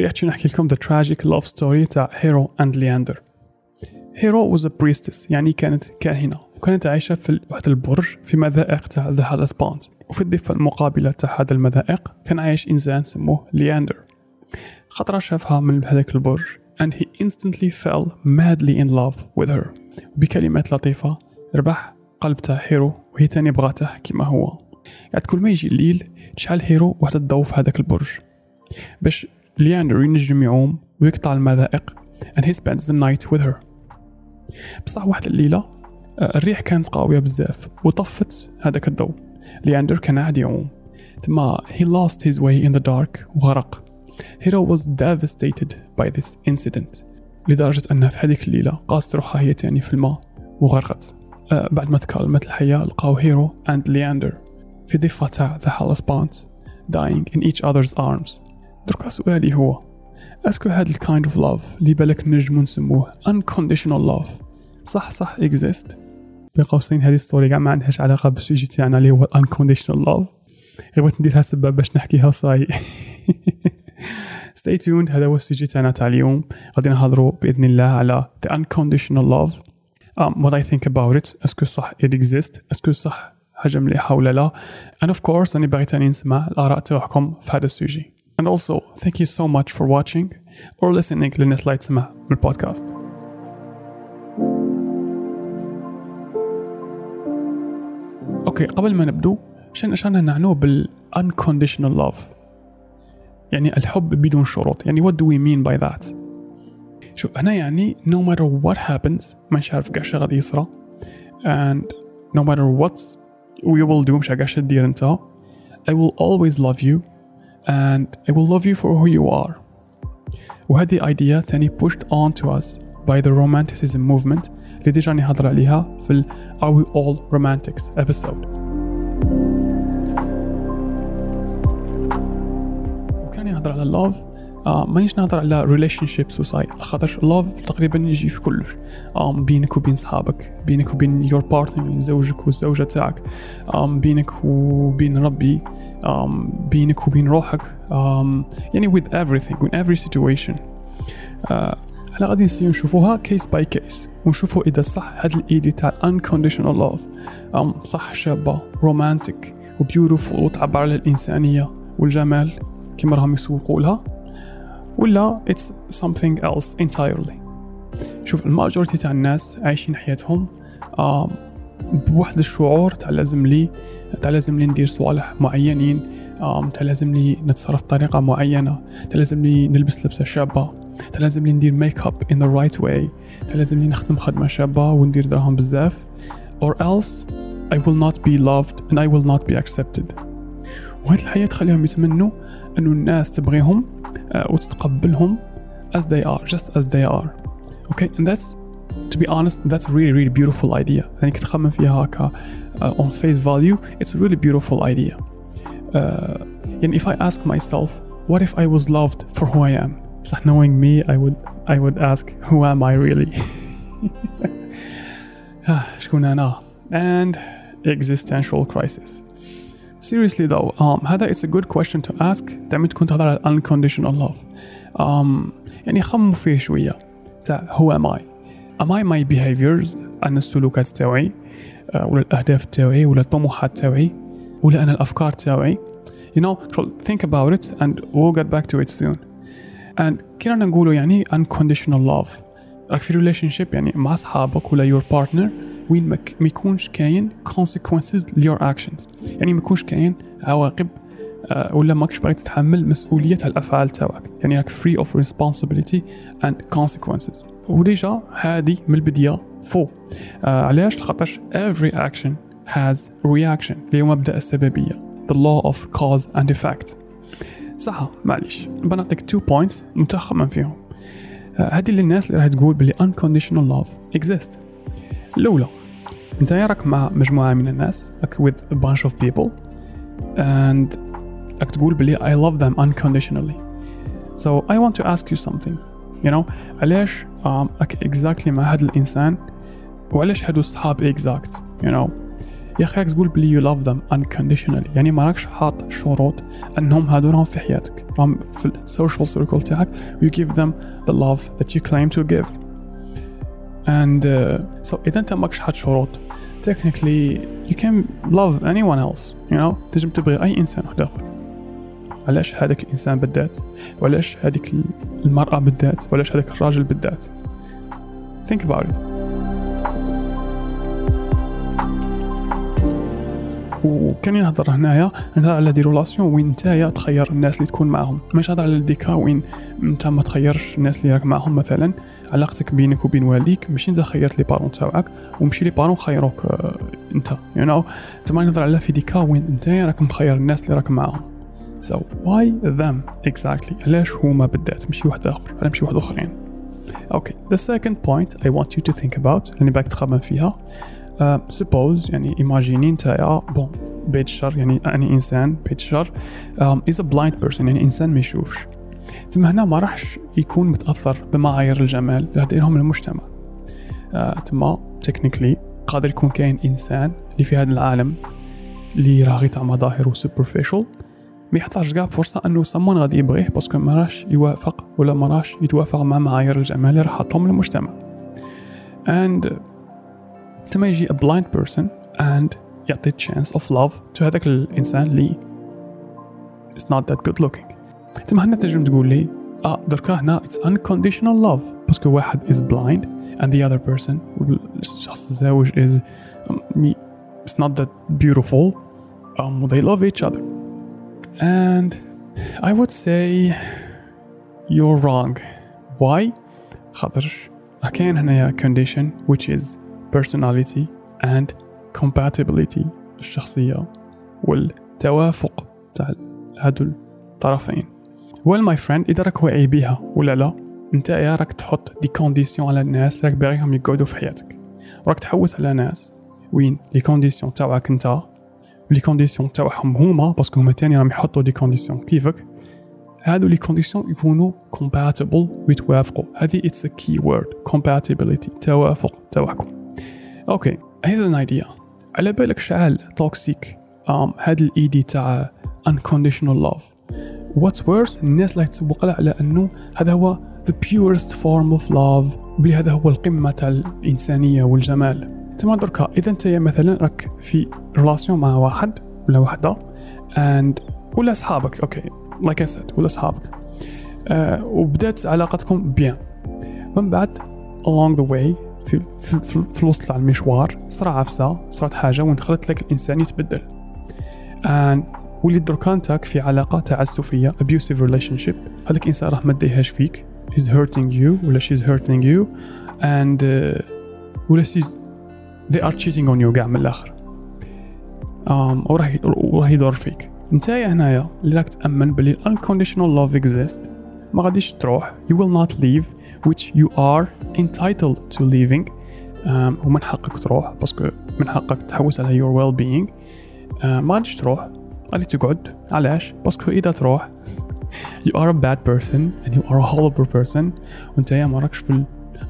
رجعت نحكي لكم the tragic love story تاع هيرو and لياندر هيرو was a priestess يعني كانت كاهنة وكانت عايشة في واحد البرج في مضائق تاع the Hellespont وفي الضفة المقابلة تاع هذا المضائق كان عايش إنسان سموه لياندر خطرة شافها من هذاك البرج and he instantly fell madly in love with her. بكلمات لطيفة ربح قلب تاع هيرو وهي تاني بغاته كما هو. قاعد كل ما يجي الليل تشعل هيرو واحد الضوء في هذاك البرج. باش لياندر ينجم يعوم ويقطع المضائق and he spends the night with her. بصح واحد الليلة آه، الريح كانت قوية بزاف وطفت هذاك الضوء. لياندر كان غادي يعوم. تما he lost his way in the dark وغرق. هيرو was devastated by this incident. لدرجة أنها في هذيك الليلة قاست روحها هي تاني في الماء وغرقت. أه بعد ما تكالمت الحالة لقاو هيرو and لياندر في ضفة تاع the Hellespont dying in each other's arms. دركا سؤالي هو est-ce que هاد ال kind of love اللي بالك نجمو نسموه unconditional love. صح صح exist. بين قوسين هذه story كاع ما عندهاش علاقة بال sujet تاعنا اللي هو unconditional love. غير بغيت نديرها سبب باش نحكيها وصاي. Stay tuned هذا هو ال sujet تاعنا تاع اليوم. غادي نهضروا بإذن الله على the unconditional love. Um, what I think about it est-ce que صح it exists est-ce que صح حاجة مليحه ولا لا. And of course راني باغي تاني نسمع الآراء تاعكم في هذا السوجي. and also thank you so much for watching or listening للناس اللي تسمع من البودكاست اوكي قبل ما نبدو شن شان نعنو بال unconditional love يعني الحب بدون شروط يعني what do we mean by that شو هنا يعني no matter what happens ما نعرف كاع غادي يصرى and no matter what we will do مش كاع دير انت I will always love you and I will love you for who you are وهذه idea تاني pushed on to us by the romanticism movement اللي ديجا نهضر عليها في ال Are We All Romantics episode وكان يهضر على love آه مانيش نهضر على relationships و ça y est خاطرش love تقريبا يجي في كلش. آه بينك وبين صحابك بينك وبين your partner من زوجك والزوجة تاعك. آه بينك وبين ربي. آه بينك وبين روحك. آه يعني with everything with every situation. آه إحنا غادي نسيو نشوفوها case by case ونشوفوا إذا صح هاد ال idée تاع unconditional love. ام صح شابة romantic و beautiful وتعبر على الإنسانية والجمال كما راهم يسوقوا لها. ولا it's something else entirely. شوف ال majorité تاع الناس عايشين حياتهم بواحد الشعور تاع لازم لي تاع لازم لي ندير صوالح معينين تاع لازم لي نتصرف بطريقة معينة تاع لازم لي نلبس لبسة شابة تاع لازم لي ندير make up in the right way تاع لازم لي نخدم خدمة شابة وندير دراهم بزاف or else I will not be loved and I will not be accepted. وهاد الحياة تخليهم يتمنوا أنه الناس تبغيهم وتتقبلهم as they are just as they are okay and that's to be honest that's a really really beautiful idea يعني كنت تخمم فيها هكا uh, on face value it's a really beautiful idea uh, and if I ask myself what if I was loved for who I am so knowing me I would I would ask who am I really شكون أنا and existential crisis seriously though um, هذا it's a good question to ask دائما تكون تهضر على unconditional love um, يعني خموا فيه شوية تاع who am I am I my behaviors أنا السلوكات تاوعي uh, ولا الأهداف تاوعي ولا الطموحات تاوعي ولا أنا الأفكار تاوعي you know think about it and we'll get back to it soon and كنا نقولوا يعني unconditional love راك في relationship يعني مع أصحابك ولا your partner وين ما يكونش كاين consequences ل your actions. يعني ما يكونش كاين عواقب آه، ولا ماكش باغي تتحمل مسؤولية الأفعال تاعك يعني راك free of responsibility and consequences. و déjà هادي من البداية faux آه علاش؟ لخاطرش every action has reaction. اللي هو مبدأ السببية. The law of cause and effect. صح معليش. بنعطيك two points متخمم فيهم. آه هذه للناس اللي راح تقول بلي unconditional love exist الأولى انت راك مع مجموعة من الناس like with a bunch of people and راك تقول بلي I love them unconditionally so I want to ask you something you know علاش راك um, exactly مع هذا الإنسان وعلاش هادو الصحاب exact you know يا اخي تقول بلي you love them unconditionally يعني ما راكش حاط شروط انهم هادو في حياتك راهم في السوشيال سيركل تاعك you give them the love that you claim to give And uh, so اذا انت ماكش حاط شروط technically you can love anyone else you know? تجم تبغي أي إنسان واحد آخر. علاش هذاك الإنسان بالذات؟ وعلاش هذيك المرأة بالذات؟ وعلاش هذاك الراجل بالذات؟ Think about it. وكان نهضر هنايا نهضر على des relations وين نتايا تخير الناس اللي تكون معاهم. مش نهضر على des cas وين انت ما تخيرش الناس اللي راك معاهم مثلا. علاقتك بينك وبين والديك ماشي انت خيرت les parents تاعك ومشي les parents خيروك آه، انت you know تما نهضر على في des cas وين انت راك مخير الناس اللي راك معاهم. So why them exactly علاش هما بالذات؟ ماشي واحد آخر على ماشي واحد آخرين. أوكي the second point I want you to think about اللي باك تخمم فيها. سبوز uh, يعني ايماجيني نتايا بون بيت الشر يعني اني إنسان بيت الشر از ا بلايند بيرسون يعني إنسان ما يشوفش. تما هنا ما راحش يكون متأثر بمعايير الجمال اللي دايرهم المجتمع. uh, تما تكنيكلي قادر يكون كاين إنسان اللي في هذا العالم اللي راهي تاع مظاهر و superficial ما يحتاج كاع فرصة أنه سمون غادي يبغيه parce que ما راش يوافق ولا ما راش يتوافق مع معايير الجمال اللي راح حطهم المجتمع. And تما يجي a blind person and يعطي chance of love to هذاك الانسان اللي it's not that good looking تما هنا تنجم تقول لي اه دركا هنا it's unconditional love باسكو واحد is blind and the other person الشخص الزوج is um, it's not that beautiful um, they love each other and I would say you're wrong why خاطرش كاين هنايا condition which is personality and compatibility الشخصية والتوافق تاع هادو الطرفين. Well my friend إذا راك واعي بيها ولا لا انت يا راك تحط des conditions على الناس راك باغيهم يقعدوا في حياتك. وراك تحوس على ناس وين les conditions تاعك انت و les conditions تاعهم هما parce que هما تاني راهم يحطوا des conditions. كيفك؟ هادو les conditions يكونوا compatible ويتوافقوا. هذه it's key word compatibility توافق تاعكم. okay هذا an idea على بالك شعال toxic um هاد ال idée تاع unconditional love. What's worse الناس اللي تسوق له على أنه هذا هو the purest form of love بلي هذا هو القمة تاع الإنسانية والجمال. تما دركا إذا أنت مثلا راك في relation مع واحد ولا وحدة and ولا أصحابك okay like I said ولا أصحابك. uh, وبدات علاقتكم bien. من بعد along the way في, في, في, في الوسط المشوار صرا عفسة صرات حاجة وين خلت لك الإنسان يتبدل. ان وليد دركانتك في علاقة تعسفية abusive relationship. هذاك الانسان راه ما فيك. Is hurting you ولا she's hurting you. And uh, ولا she's they are cheating on you كاع من الآخر. Um, وراح يدور فيك. نتايا هنايا اللي راك تأمن بلي unconditional love exists. ما غاديش تروح you will not leave which you are entitled to leaving. Um, ومن حقك تروح باسكو من حقك تحوس على your well being uh, ما غاديش تروح غادي تقعد. علاش؟ باسكو إذا تروح you are a bad person and you are a horrible person. وأنت ما راكش في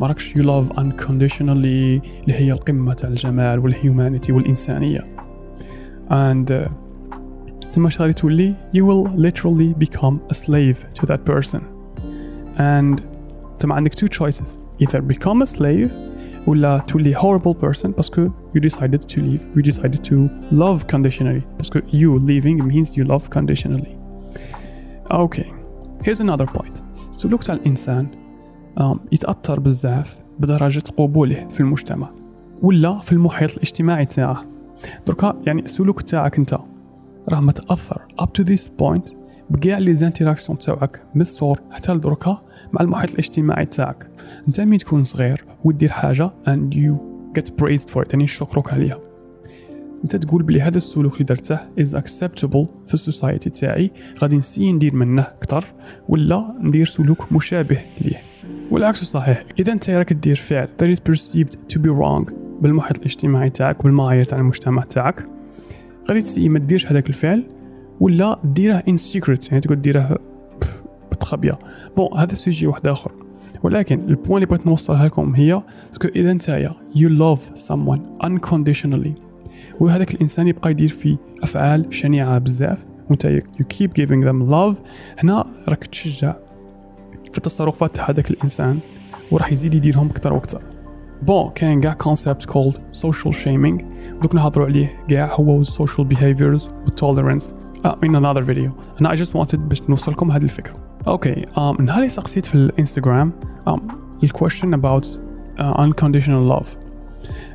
ما راكش you love unconditionally اللي هي القمة تاع الجمال والهيومانيتي والإنسانية. And uh, تما غادي تولي you will literally become a slave to that person and تما عندك two choices either become a slave ولا تولي horrible person باسكو you decided to leave you decided to love conditionally باسكو you leaving means you love conditionally okay here's another point السلوك تاع الإنسان um, يتأثر بزاف بدرجة قبوله في المجتمع ولا في المحيط الاجتماعي تاعه دركا يعني السلوك تاعك انت راه متأثر up to this point بكاع لي زانتيراكسيون تاعك من الصغر حتى لدركا مع المحيط الاجتماعي تاعك. أنت مين تكون صغير ودير حاجة and you get praised for it يعني يشكروك عليها. أنت تقول بلي هذا السلوك اللي درته is acceptable في ال society تاعي غادي نسي ندير منه أكثر ولا ندير سلوك مشابه ليه؟ والعكس صحيح. إذا أنت راك دير فعل that is perceived to be wrong بالمحيط الاجتماعي تاعك بالمعايير تاع المجتمع تاعك تسي ما ديرش هذاك الفعل ولا ديره en secret يعني تقول ديره بتخبيه bon هذا sujet واحد آخر. ولكن ال point اللي بغيت نوصلها لكم هي est-ce que إذا نتايا you love someone unconditionally. وهذاك الإنسان يبقى يدير في أفعال شنيعة بزاف وأنت you keep giving them love هنا راك تشجع في التصرفات تاع هذاك الإنسان وراح يزيد يديرهم أكثر وأكثر. bon كاين كاع concept called social shaming دوك نهضروا عليه كاع هو social behaviors tolerance. Uh, in another video. أنا I just wanted باش نوصلكم هذه الفكرة okay okay, um, نهار اللي سقسيت في الانستغرام um, ال question about uh, unconditional love.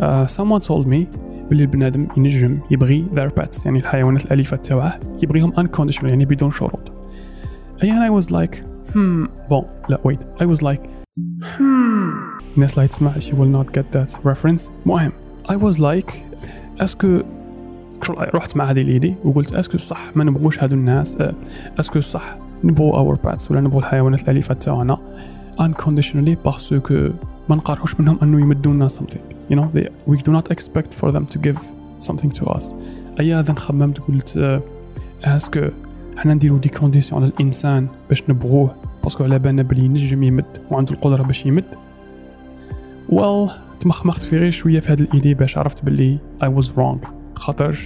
Uh, someone told me بلي البنادم ينجم يبغي their pets يعني الحيوانات الأليفة تاعه يبغيهم unconditional يعني بدون شروط أي I was like hmm bon لا wait. I was like hmm الناس اللي تسمع she will not get that reference. مهم. I was like est-ce que رحت مع هذه ال idée وقلت est-ce que صح ما نبغوش هذو الناس. est-ce que صح نبغو our pets ولا نبغو الحيوانات الاليفه تاعنا. Unconditionally parce que ما نقارحوش منهم أنه يمدونا something. You know they, we do not expect for them to give something to us. اي هذا خممت قلت est-ce que حنا نديرو des conditions على الإنسان باش نبغوه. باسكو على بالنا بلي ينجم يمد وعنده القدرة باش يمد. Well تمخمخت في غير شوية في هذه الإيدي باش عرفت باللي I was wrong. خاطر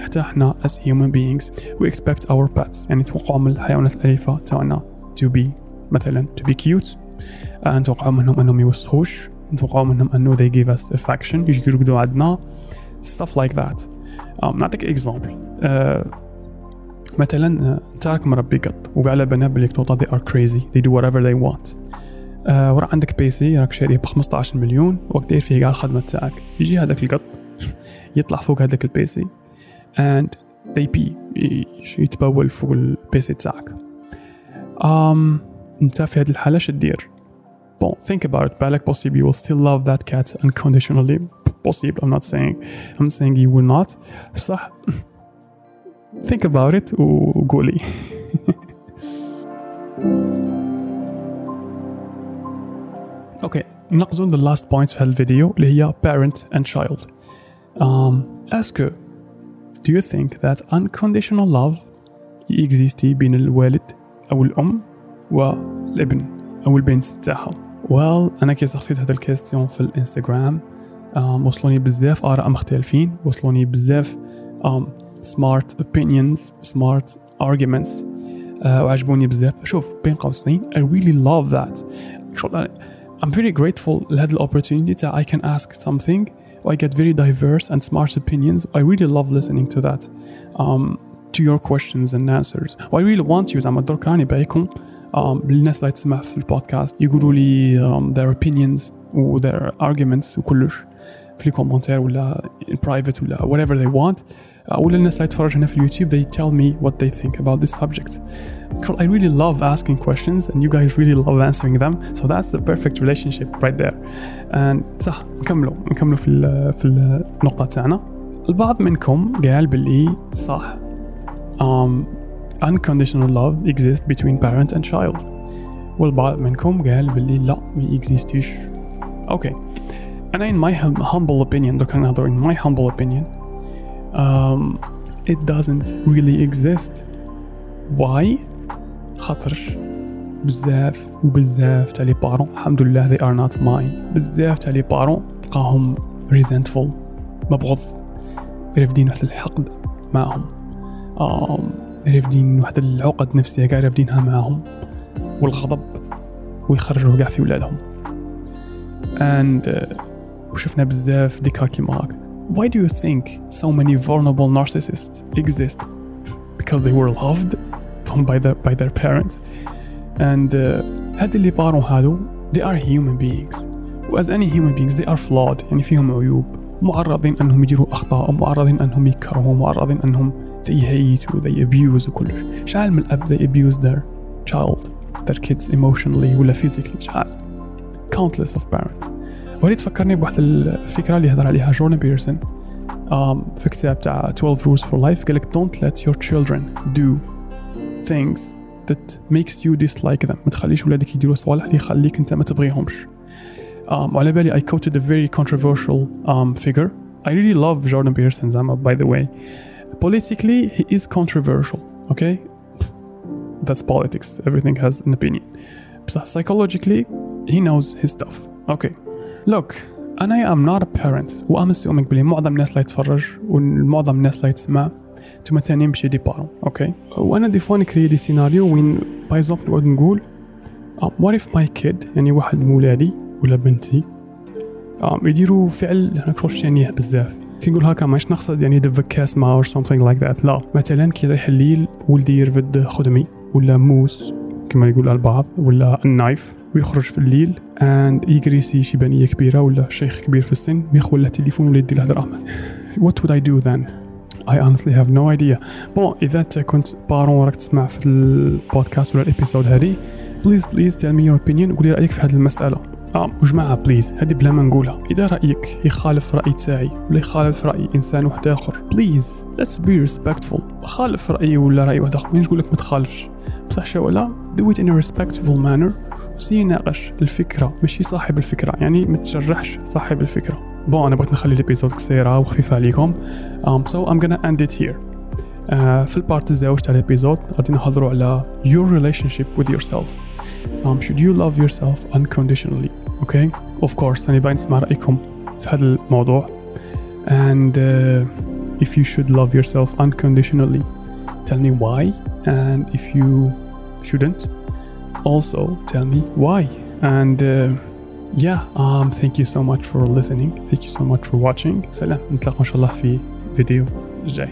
حتى إحنا as human beings we expect our pets يعني نتوقعوا من الحيوانات الأليفة تاعنا to be مثلا to be cute. نتوقعوا منهم أنهم يوسخوش نتوقعوا منهم أنه they give us affection يجي يرقدوا عندنا stuff like that. um, نعطيك example. uh, مثلا انت راك مربي قط وقال على بلي they are crazy they do whatever they want. آه ورا عندك بيسي راك شاريه ب 15 مليون وقت داير فيه كاع الخدمه تاعك. يجي هذاك القط يطلع فوق هذاك البيسي and they pee يتبول فوق البيسي تاعك. um, انت في هذه الحالة اش دير bon think about it بالك possible you will still love that cat unconditionally. Possible I'm not saying I'm saying you will not. صح؟ Think about it وقولي okay نقزون the last point في هذا الفيديو اللي هي parent and child. Um, ask her do you think that unconditional love exists بين الوالد أو الأم والابن أو البنت تاعها well أنا كي سقسيت هذا ال question في الإنستغرام um, وصلوني بزاف آراء مختلفين وصلوني بزاف um, smart opinions smart arguments uh, وعجبوني بزاف شوف بين قوسين I really love that I'm very grateful لهذه opportunity that I can ask something I get very diverse and smart opinions I really love listening to that um, to your questions and answers I really want you زعما درك راني بايكم um, الناس اللي تسمع في البودكاست يقولوا لي um, their opinions و their arguments وكلش في الكومنتير ولا in private ولا whatever they want ولا الناس اللي تتفرج هنا في اليوتيوب they tell me what they think about this subject I really love asking questions and you guys really love answering them so that's the perfect relationship right there and صح نكملوا نكملوا في في النقطة تاعنا البعض منكم قال باللي صح um, unconditional love exists between parent and child والبعض منكم قال باللي لا ما يكزيستيش اوكي أنا in my humble opinion دوك نهضر in my humble opinion um, it doesn't really exist. Why? خاطر بزاف وبزاف تاع لي بارون الحمد لله they are not mine. بزاف تاع لي بارون تلقاهم resentful. مبغض رافدين واحد الحقد معاهم um, رافدين واحد العقد نفسية كاع رافدينها معاهم والغضب ويخرجوه كاع في ولادهم. And uh, وشفنا بزاف ديكا كيما هاك why do you think so many vulnerable narcissists exist because they were loved by their by their parents and هاد اللي بارون هادو they are human beings as any human beings they are flawed يعني فيهم عيوب معرضين انهم يديروا اخطاء ومعرضين انهم يكرهوا معرضين انهم they hate و they abuse وكلش شحال من الاب they abuse their child their kids emotionally ولا physically شحال countless of parents وليد تفكرني بواحد الفكرة اللي هضر عليها جوردن بيرسون um, في كتاب تاع 12 rules for life قال لك don't let your children do things that makes you dislike them ما تخليش ولادك يديروا صوالح اللي يخليك انت ما تبغيهمش um, وعلى بالي I quoted a very controversial um, figure I really love Jordan Peterson زعما by the way politically he is controversial okay that's politics everything has an opinion بصح psychologically he knows his stuff okay look أنا I'm not a parent و I'm assuming بلي معظم الناس لا يتفرج ومعظم الناس لا يتسمع. أنتم تانيين ماشي des parents okay؟ وأنا des fois نكري des scénarios وين par exemple نقعد نقول what if my kid يعني واحد من ولادي ولا بنتي um, يديروا فعل هكا شنيع بزاف. كي نقول هكا ماش نقصد يعني دف كاسما or something like that لا. مثلا كي يطيح الليل ولدي يرفد خدمي ولا موس كما يقول البعض ولا ال knife ويخرج في الليل and يجريسي شي بنية كبيرة ولا شيخ كبير في السن وياخذ له تليفون ولا يدي له دراهم what would I do then? I honestly have no idea. bon إذا أنت كنت parent وراك تسمع في البودكاست ولا ال épisode هذه please please tell me your opinion وقولي رأيك في هذه المسألة. آه وجماعة please هذه بلا ما نقولها. إذا رأيك يخالف رأي تاعي ولا يخالف رأي إنسان واحد آخر please let's be respectful. خالف رأيي ولا رأي واحد آخر مانيش نقول لك ما تخالفش. بصح شو ولا do it in a respectful manner. وسي ناقش الفكرة ماشي صاحب الفكرة يعني ما تجرحش صاحب الفكرة bon أنا بغيت نخلي ال épisode قصيرة وخفيفة عليكم um, I'm gonna end it here uh, في البارت الزاوج تاع الابيزود غادي نهضروا على your relationship with yourself um, should you love yourself unconditionally okay of course أنا باين نسمع رأيكم في هذا الموضوع and uh, if you should love yourself unconditionally tell me why and if you shouldn't also tell me why and uh, yeah um thank you so much for listening thank you so much for watching سلام نتلاقى ان شاء الله في فيديو جاي